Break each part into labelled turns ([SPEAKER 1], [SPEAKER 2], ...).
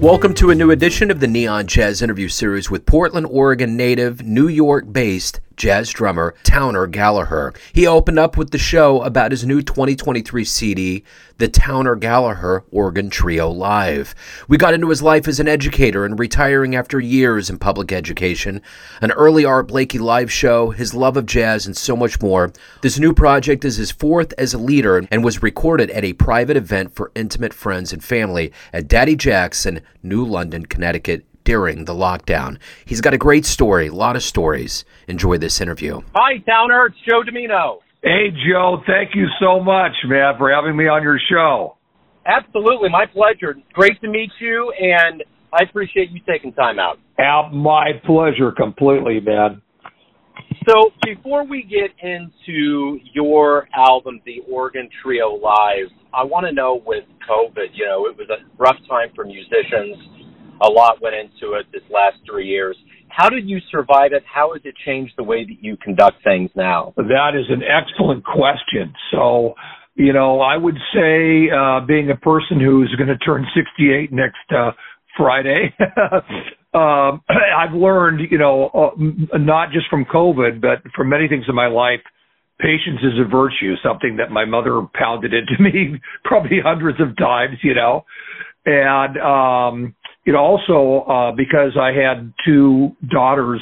[SPEAKER 1] Welcome to a new edition of the Neon Jazz interview series with Portland, Oregon native, New York based jazz drummer Towner Galaher. He opened up with the show about his new 2023 CD, The Towner Galaher Organ Trio Live. We got into his life as an educator and retiring after years in public education, an early Art Blakey live show, his love of jazz, and so much more. This new project is his fourth as a leader and was recorded at a private event for intimate friends and family at Daddy Jack's in, New London, Connecticut during the lockdown. He's got a great story, a lot of stories. Enjoy this interview.
[SPEAKER 2] Hi, Towner. It's Joe Dimino.
[SPEAKER 3] Hey, Joe. Thank you so much, man, for having me on your show.
[SPEAKER 2] Absolutely. My pleasure. Great to meet you, and I appreciate you taking time out.
[SPEAKER 3] Uh, my pleasure completely, man.
[SPEAKER 2] So, before we get into your album, The Organ Trio Live, I want to know with COVID, you know, it was a rough time for musicians a lot went into it this last three years. How did you survive it? How has it changed the way that you conduct things now?
[SPEAKER 3] That is an excellent question. So, you know, I would say, uh, being a person who's going to turn 68 next, uh, Friday, um, I've learned, you know, uh, not just from COVID, but from many things in my life, patience is a virtue, something that my mother pounded into me probably hundreds of times, you know. And um know, also uh, because I had two daughters,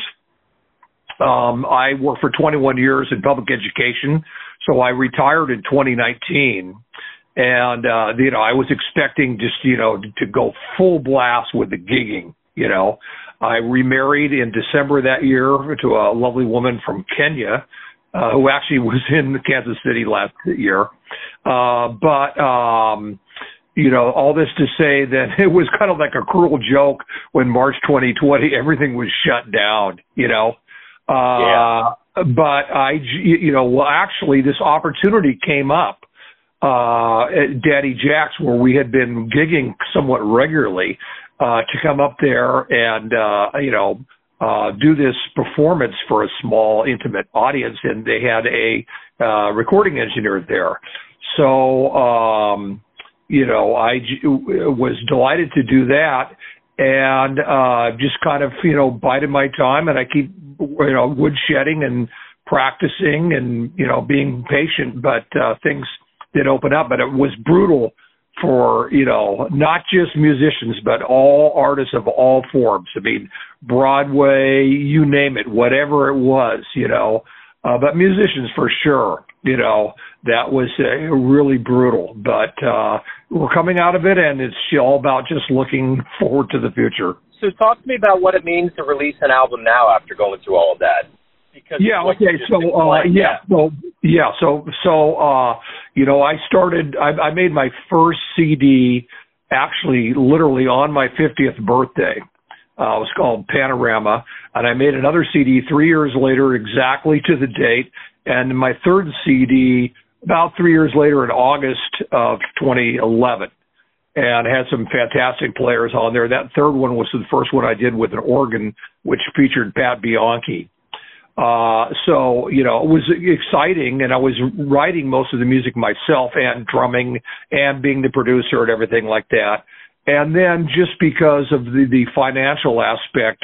[SPEAKER 3] um, I worked for 21 years in public education, so I retired in 2019. And uh, you know, I was expecting just you know to go full blast with the gigging. You know, I remarried in December that year to a lovely woman from Kenya, uh, who actually was in Kansas City last year. Uh, but um, you know, all this to say that it was kind of like a cruel joke when March 2020 everything was shut down, you know. Uh, yeah. But I, you know, well, actually, this opportunity came up uh, at Daddy Jack's where we had been gigging somewhat regularly uh, to come up there and, uh, you know, uh, do this performance for a small, intimate audience, and they had a uh, recording engineer there. So, um, you know, I was delighted to do that. And uh just kind of, you know, bided my time and I keep you know, woodshedding and practicing and, you know, being patient, but uh things did open up, but it was brutal for, you know, not just musicians, but all artists of all forms. I mean, Broadway, you name it, whatever it was, you know, uh, but musicians for sure, you know, that was uh, really brutal. But uh, we're coming out of it, and it's all about just looking forward to the future.
[SPEAKER 2] So, talk to me about what it means to release an album now after going through all of that.
[SPEAKER 3] Because yeah, okay, so uh, yeah, so yeah, so so uh, you know, I started. I, I made my first CD actually literally on my 50th birthday. Uh, it was called Panorama, and I made another CD three years later, exactly to the date. And my third CD about three years later in August of 2011 and had some fantastic players on there. That third one was the first one I did with an organ, which featured Pat Bianchi. Uh, so, you know, it was exciting and I was writing most of the music myself and drumming and being the producer and everything like that. And then just because of the, the financial aspect,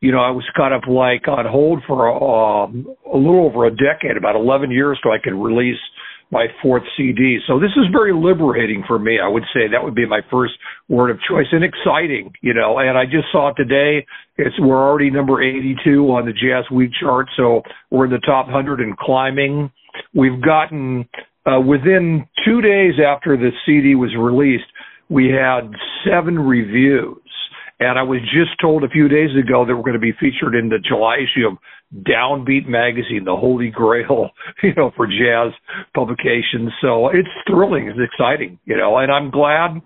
[SPEAKER 3] you know, I was kind of like on hold for um, a little over a decade, about 11 years, so I could release my fourth CD. So this is very liberating for me. I would say that would be my first word of choice and exciting, you know, and I just saw today it's, we're already number 82 on the Jazz Week chart. So we're in the top 100 and climbing. We've gotten, uh, within two days after the CD was released, we had seven reviews. And I was just told a few days ago that we're going to be featured in the July issue of Downbeat magazine, the holy grail, you know, for jazz publications. So it's thrilling, it's exciting, you know, and I'm glad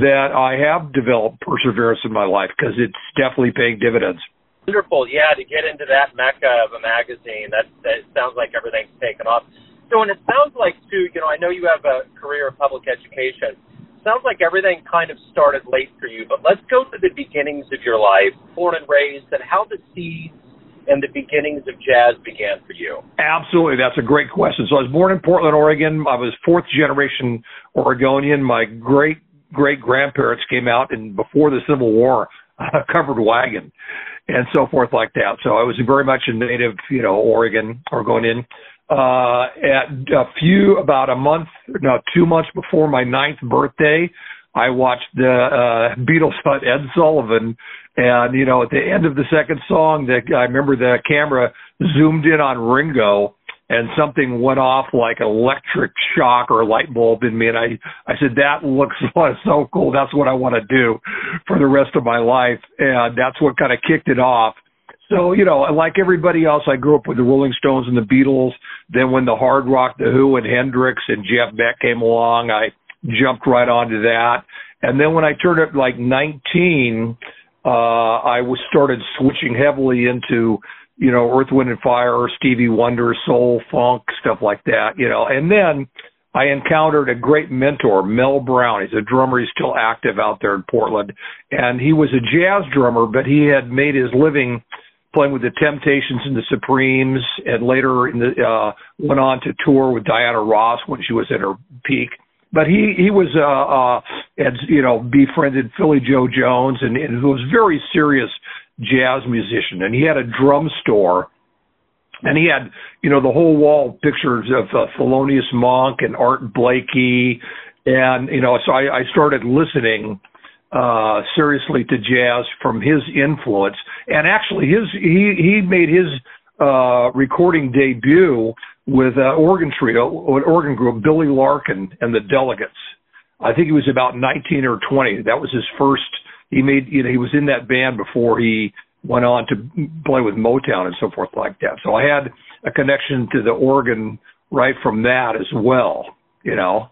[SPEAKER 3] that I have developed perseverance in my life because it's definitely paying dividends.
[SPEAKER 2] Wonderful, yeah, to get into that mecca of a magazine, that that sounds like everything's taken off. So, and it sounds like too, you know, I know you have a career in public education. Sounds like everything kind of started late for you, but let's go to the beginnings of your life, born and raised, and how the seeds and the beginnings of jazz began for you?
[SPEAKER 3] Absolutely, that's a great question. So I was born in Portland, Oregon. I was fourth generation Oregonian. My great great grandparents came out and before the Civil War a covered wagon and so forth like that. So I was very much a native, you know, Oregon, Oregonian. Uh, at a few, about a month, no, two months before my ninth birthday, I watched the uh, Beatles hunt Ed Sullivan, and you know, at the end of the second song, that I remember the camera zoomed in on Ringo, and something went off like an electric shock or a light bulb in me, and I I said that looks so cool. That's what I want to do for the rest of my life, and that's what kind of kicked it off. So, you know, like everybody else, I grew up with the Rolling Stones and the Beatles. Then when the hard rock, the Who and Hendrix and Jeff Beck came along, I jumped right onto that. And then when I turned up like 19, uh, I was started switching heavily into, you know, Earth, Wind and Fire, Stevie Wonder, soul, funk, stuff like that, you know. And then I encountered a great mentor, Mel Brown. He's a drummer. He's still active out there in Portland. And he was a jazz drummer, but he had made his living playing with the Temptations and the Supremes, and later in the uh, went on to tour with Diana Ross when she was at her peak. But he he was uh uh had you know befriended Philly Joe Jones and, and was a very serious jazz musician. And he had a drum store and he had you know the whole wall pictures of uh, Thelonious Monk and Art Blakey. And you know so I, I started listening seriously to jazz from his influence and actually his he he made his uh recording debut with uh, Organ Trio, an organ group, Billy Larkin and the Delegates. I think he was about 19 or 20. That was his first. He made, you know, he was in that band before he went on to play with Motown and so forth like that. So I had a connection to the organ right from that as well, you know.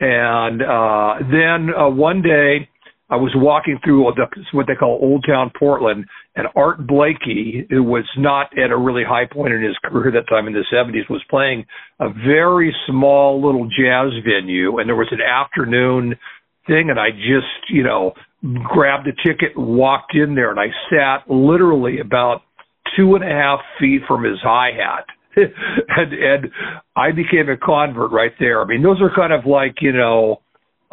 [SPEAKER 3] And uh, then uh, one day I was walking through what they call Old Town Portland, and Art Blakey, who was not at a really high point in his career at that time in the 70s, was playing a very small little jazz venue, and there was an afternoon thing, and I just, you know, grabbed a ticket and walked in there, and I sat literally about two and a half feet from his hi hat. and and I became a convert right there. I mean, those are kind of like you know,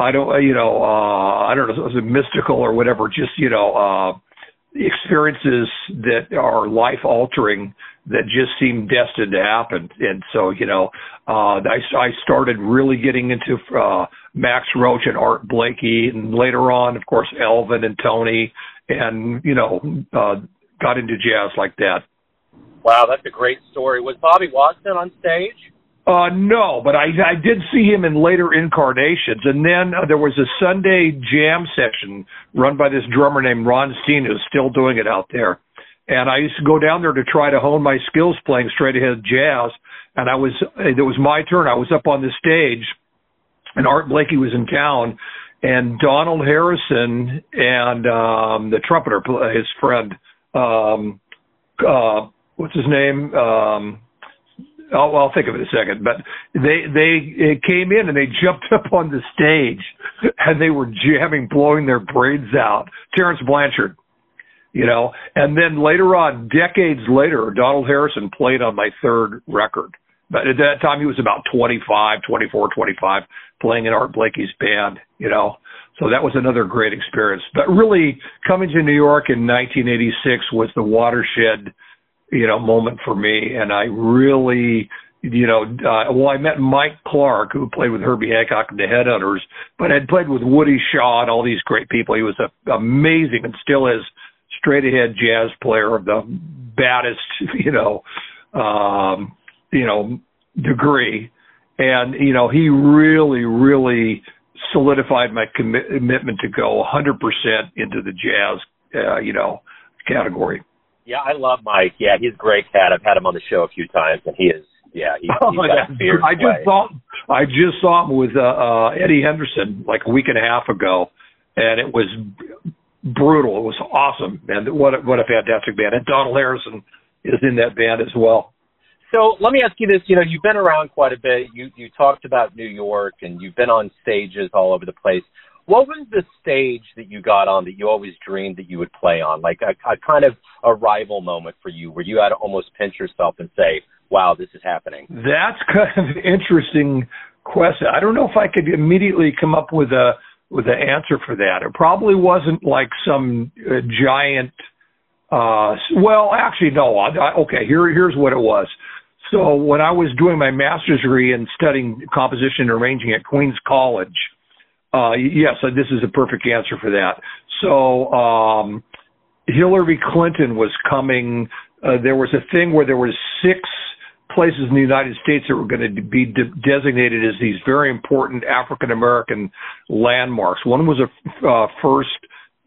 [SPEAKER 3] I don't you know, uh, I don't know, it was mystical or whatever. Just you know, uh, experiences that are life altering that just seem destined to happen. And so, you know, uh, I, I started really getting into, uh, Max Roach and Art Blakey and later on, of course, Elvin and Tony and, you know, uh, got into jazz like that.
[SPEAKER 2] Wow, that's a great story. Was Bobby Watson on stage?
[SPEAKER 3] Uh, no, but I I did see him in later incarnations, and then uh, there was a Sunday jam session run by this drummer named Ron Steen, who's still doing it out there. And I used to go down there to try to hone my skills playing straight ahead jazz. And I was it was my turn. I was up on the stage, and Art Blakey was in town, and Donald Harrison and um, the trumpeter, his friend, um, uh, what's his name? Um, Oh, I'll, I'll think of it in a second. But they they came in and they jumped up on the stage and they were jamming, blowing their brains out. Terence Blanchard, you know. And then later on, decades later, Donald Harrison played on my third record. But at that time, he was about 25, 24, 25, playing in Art Blakey's band, you know. So that was another great experience. But really, coming to New York in 1986 was the watershed you know, moment for me. And I really, you know, uh, well, I met Mike Clark, who played with Herbie Hancock and the Headhunters, but had played with Woody Shaw and all these great people. He was a, amazing and still is straight ahead jazz player of the baddest, you know, um, you know, degree. And, you know, he really, really solidified my commitment to go 100% into the jazz, uh, you know, category.
[SPEAKER 2] Yeah, I love Mike. Yeah, he's a great cat. I've had him on the show a few times, and he is. Yeah, he, oh, yeah.
[SPEAKER 3] I just
[SPEAKER 2] way.
[SPEAKER 3] saw I just saw him with uh, uh, Eddie Henderson like a week and a half ago, and it was brutal. It was awesome, and what a, what a fantastic band. And Donald Harrison is in that band as well.
[SPEAKER 2] So let me ask you this: you know, you've been around quite a bit. You you talked about New York, and you've been on stages all over the place. What was the stage that you got on that you always dreamed that you would play on? Like a, a kind of a rival moment for you where you had to almost pinch yourself and say, wow, this is happening?
[SPEAKER 3] That's kind of an interesting question. I don't know if I could immediately come up with a with an answer for that. It probably wasn't like some uh, giant. Uh, well, actually, no. I, I, okay, here here's what it was. So when I was doing my master's degree and studying composition and arranging at Queens College, uh, yes, this is a perfect answer for that. So um, Hillary Clinton was coming. Uh, there was a thing where there were six places in the United States that were going to be de- designated as these very important African American landmarks. One was a uh, first,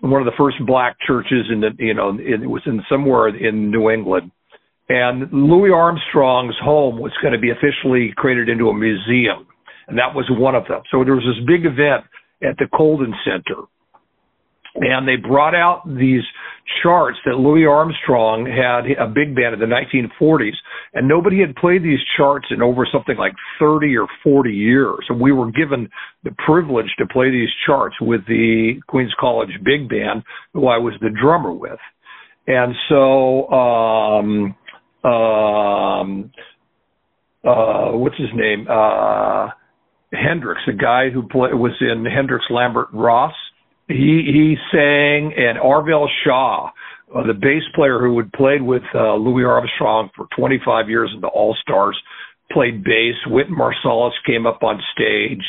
[SPEAKER 3] one of the first black churches in the, you know, in, it was in somewhere in New England. And Louis Armstrong's home was going to be officially created into a museum. And that was one of them. So there was this big event at the Colden Center and they brought out these charts that Louis Armstrong had a big band in the 1940s, and nobody had played these charts in over something like 30 or 40 years. And we were given the privilege to play these charts with the Queens College Big Band, who I was the drummer with. And so, um, um, uh, what's his name? Uh, Hendricks, the guy who play, was in Hendricks Lambert Ross he he sang, and Arvell Shaw, uh, the bass player who had played with uh, Louis Armstrong for 25 years in the All Stars, played bass. Wynton Marsalis came up on stage,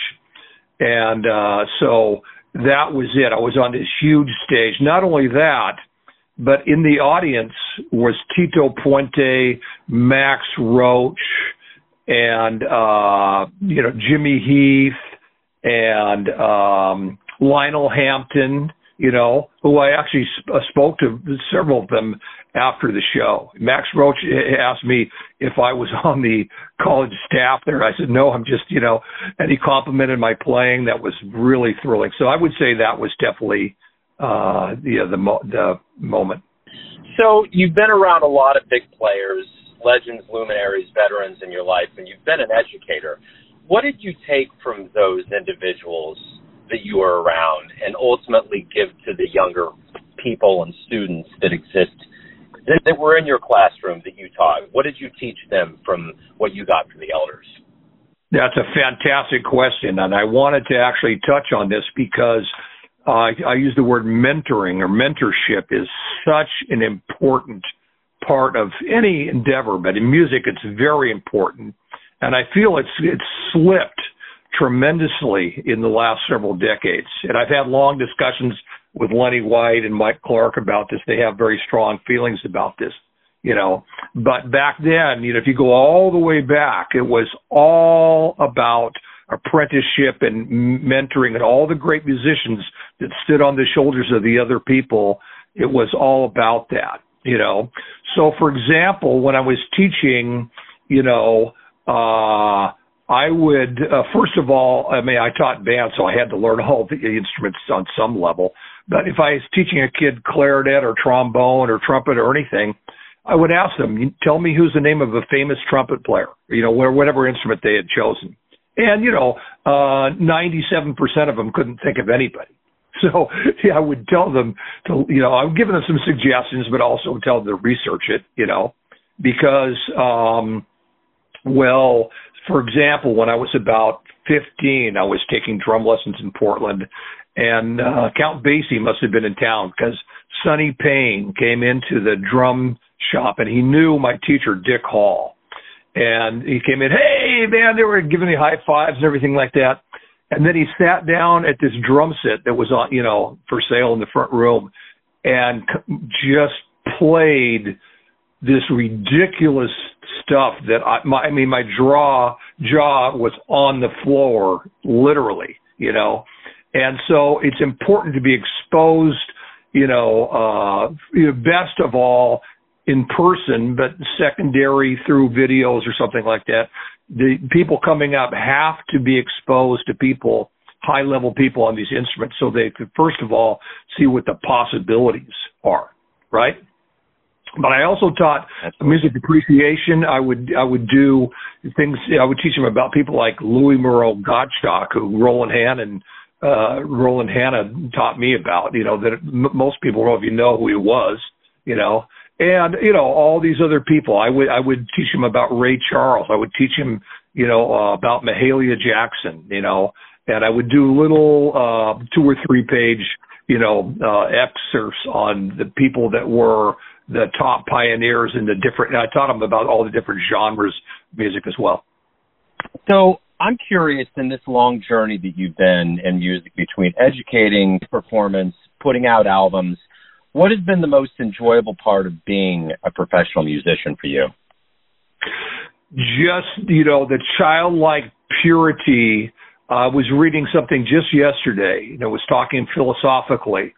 [SPEAKER 3] and uh, so that was it. I was on this huge stage. Not only that, but in the audience was Tito Puente, Max Roach, and uh, you know Jimmy Heath, and um, Lionel Hampton, you know, who I actually sp- uh, spoke to several of them after the show. Max Roach asked me if I was on the college staff there. I said, no, I'm just, you know, and he complimented my playing. That was really thrilling. So I would say that was definitely, uh, the, the, mo- the moment.
[SPEAKER 2] So you've been around a lot of big players, legends, luminaries, veterans in your life, and you've been an educator. What did you take from those individuals that you were around and ultimately give to the younger people and students that exist that, that were in your classroom that you taught? What did you teach them from what you got from the elders?
[SPEAKER 3] That's a fantastic question, and I wanted to actually touch on this because uh, I use the word mentoring or mentorship is such an important part of any endeavor, but in music it's very important, and I feel it's it's slipped tremendously in the last several decades. And I've had long discussions with Lenny White and Mike Clark about this. They have very strong feelings about this, you know. But back then, you know, if you go all the way back, it was all about apprenticeship and mentoring and all the great musicians that stood on the shoulders of the other people. It was all about that, you know. So for example, when I was teaching, you know, uh I would, uh, first of all, I mean, I taught band, so I had to learn all the instruments on some level. But if I was teaching a kid clarinet or trombone or trumpet or anything, I would ask them, tell me who's the name of a famous trumpet player, you know, whatever instrument they had chosen. And, you know, uh, 97% of them couldn't think of anybody. So yeah, I would tell them to, you know, I'm giving them some suggestions, but also tell them to research it, you know, because, um, well, for example, when I was about 15, I was taking drum lessons in Portland, and uh, Count Basie must have been in town because Sonny Payne came into the drum shop and he knew my teacher, Dick Hall. And he came in, hey, man, they were giving me high fives and everything like that. And then he sat down at this drum set that was on, you know, for sale in the front room and just played this ridiculous stuff that I, my, I mean, my jaw jaw was on the floor, literally, you know. And so it's important to be exposed, you know, uh, you know, best of all in person, but secondary through videos or something like that. The people coming up have to be exposed to people, high level people on these instruments so they could first of all see what the possibilities are, right? But I also taught music appreciation. I would I would do things. I would teach them about people like Louis Moreau Gottschalk, who Roland Hannon uh, Roland Hanna taught me about. You know that m- most people don't even know who he was. You know, and you know all these other people. I would I would teach him about Ray Charles. I would teach him you know uh, about Mahalia Jackson. You know, and I would do little uh, two or three page you know uh, excerpts on the people that were the top pioneers in the different. I taught him about all the different genres of music as well.
[SPEAKER 2] So I'm curious in this long journey that you've been in music between educating, performance, putting out albums what has been the most enjoyable part of being a professional musician for you?
[SPEAKER 3] Just, you know, the childlike purity. I was reading something just yesterday that was talking philosophically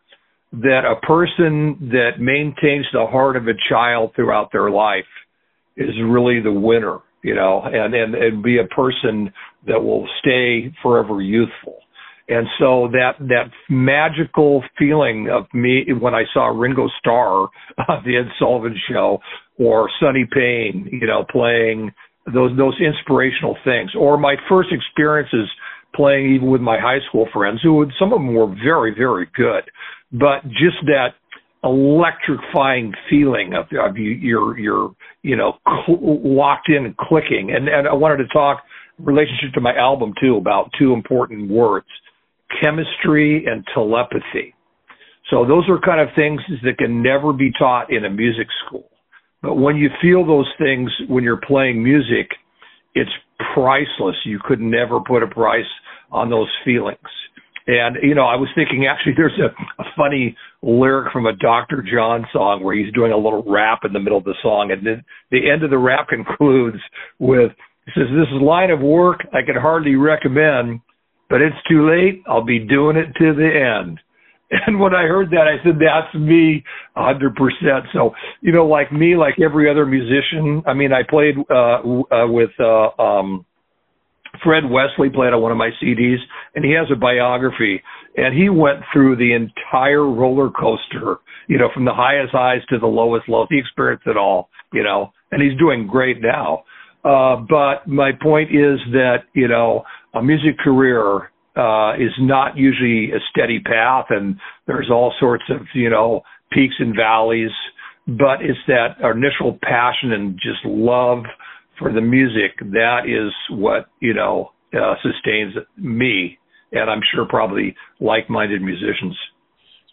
[SPEAKER 3] that a person that maintains the heart of a child throughout their life is really the winner, you know, and, and, and be a person that will stay forever youthful. And so that that magical feeling of me when I saw Ringo Starr on the Ed Sullivan Show or Sonny Payne, you know, playing those those inspirational things, or my first experiences playing even with my high school friends, who would, some of them were very very good, but just that electrifying feeling of, of you, you're you're you know cl- locked in and clicking. And and I wanted to talk relationship to my album too about two important words chemistry and telepathy. So those are kind of things that can never be taught in a music school. But when you feel those things when you're playing music, it's priceless. You could never put a price on those feelings. And, you know, I was thinking actually there's a, a funny lyric from a Dr. John song where he's doing a little rap in the middle of the song. And then the end of the rap concludes with, he says, this is line of work I could hardly recommend but it's too late. I'll be doing it to the end. And when I heard that, I said, that's me a hundred percent. So, you know, like me, like every other musician, I mean, I played, uh, uh with, uh, um, Fred Wesley played on one of my CDs and he has a biography and he went through the entire roller coaster, you know, from the highest highs to the lowest lows. He experienced it all, you know, and he's doing great now. Uh, but my point is that, you know, a music career uh, is not usually a steady path, and there's all sorts of you know peaks and valleys. But it's that initial passion and just love for the music that is what you know uh, sustains me, and I'm sure probably like-minded musicians.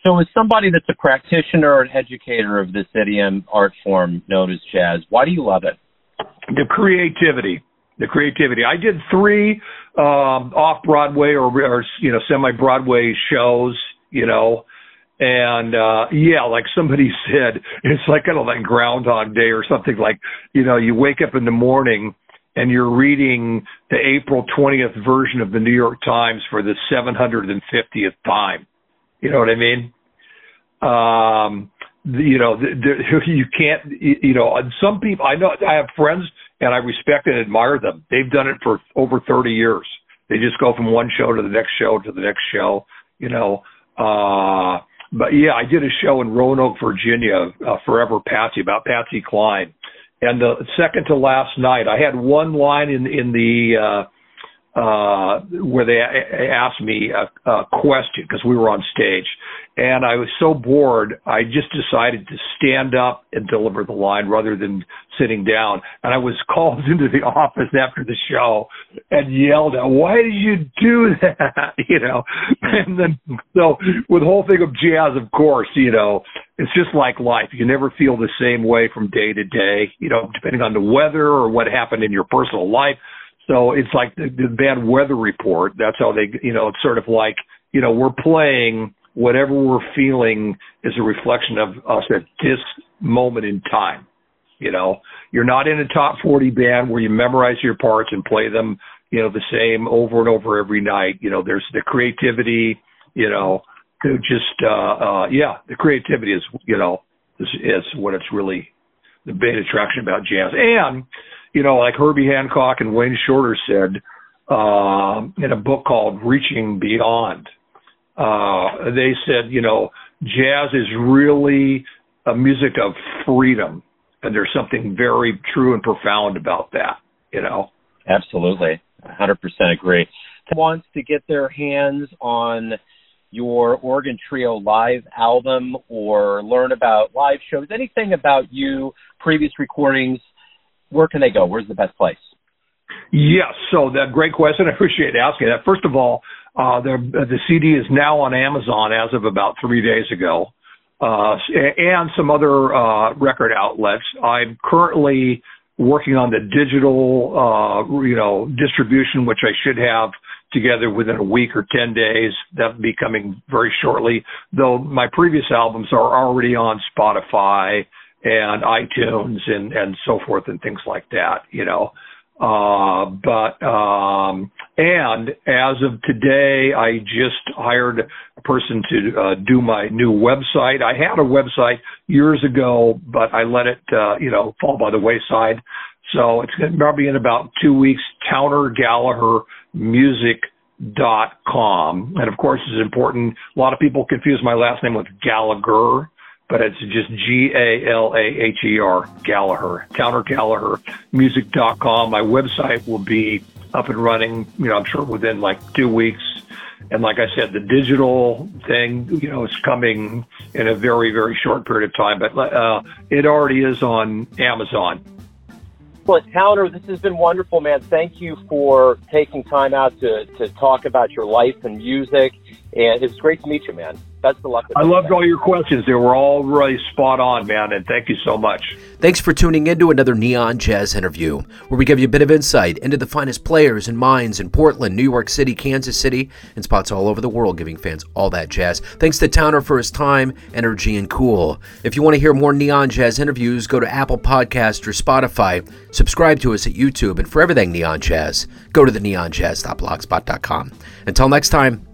[SPEAKER 2] So, as somebody that's a practitioner or an educator of this idiom art form known as jazz, why do you love it?
[SPEAKER 3] The creativity the creativity. I did three um, off Broadway or, or you know semi Broadway shows, you know, and uh yeah, like somebody said, it's like kind of like Groundhog Day or something. Like you know, you wake up in the morning and you're reading the April 20th version of the New York Times for the 750th time. You know what I mean? Um, you know, the, the, you can't, you know, some people, I know, I have friends and I respect and admire them. They've done it for over 30 years. They just go from one show to the next show to the next show, you know. Uh, but yeah, I did a show in Roanoke, Virginia, uh, Forever Patsy, about Patsy Cline. And the second to last night, I had one line in, in the, uh, uh, where they asked me a, a question because we were on stage and I was so bored, I just decided to stand up and deliver the line rather than sitting down. And I was called into the office after the show and yelled at, why did you do that? you know, and then, so with the whole thing of jazz, of course, you know, it's just like life. You never feel the same way from day to day, you know, depending on the weather or what happened in your personal life. So it's like the, the bad weather report. That's how they, you know, it's sort of like, you know, we're playing whatever we're feeling is a reflection of us at this moment in time. You know, you're not in a top 40 band where you memorize your parts and play them, you know, the same over and over every night. You know, there's the creativity, you know, to just, uh, uh, yeah, the creativity is, you know, is, is what it's really the main attraction about jazz. And, you know, like Herbie Hancock and Wayne Shorter said, uh, in a book called Reaching Beyond, uh, they said, you know, jazz is really a music of freedom, and there's something very true and profound about that. You know.
[SPEAKER 2] Absolutely, 100% agree. wants to get their hands on your Organ Trio live album or learn about live shows, anything about you, previous recordings, where can they go? Where's the best place?
[SPEAKER 3] Yes, so that great question. I appreciate asking that. First of all, uh, the the CD is now on Amazon as of about three days ago, uh, and some other uh, record outlets. I'm currently working on the digital, uh, you know, distribution, which I should have together within a week or 10 days. That'll be coming very shortly. Though my previous albums are already on Spotify and iTunes and, and so forth and things like that, you know. Uh, but, um, and as of today, I just hired a person to uh, do my new website. I had a website years ago, but I let it, uh, you know, fall by the wayside. So it's going to probably in about two weeks, Towner Galaher Music dot com and of course it's important a lot of people confuse my last name with gallagher but it's just G-A-L-A-H-E-R, Galaher, Towner Galaher, music.com. My website will be up and running, you know, I'm sure within like two weeks. And like I said, the digital thing, you know, is coming in a very, very short period of time, but uh, it already is on Amazon.
[SPEAKER 2] Well, Towner, this has been wonderful, man. Thank you for taking time out to, to talk about your life and music. And it's great to meet you, man. Best of luck.
[SPEAKER 3] I loved all your questions. They were all really spot on, man. And thank you so much.
[SPEAKER 1] Thanks for tuning in to another Neon Jazz interview, where we give you a bit of insight into the finest players and minds in Portland, New York City, Kansas City, and spots all over the world, giving fans all that jazz. Thanks to Towner for his time, energy, and cool. If you want to hear more Neon Jazz interviews, go to Apple Podcast or Spotify. Subscribe to us at YouTube, and for everything Neon Jazz, go to the neonjazz.blogspot.com. Until next time.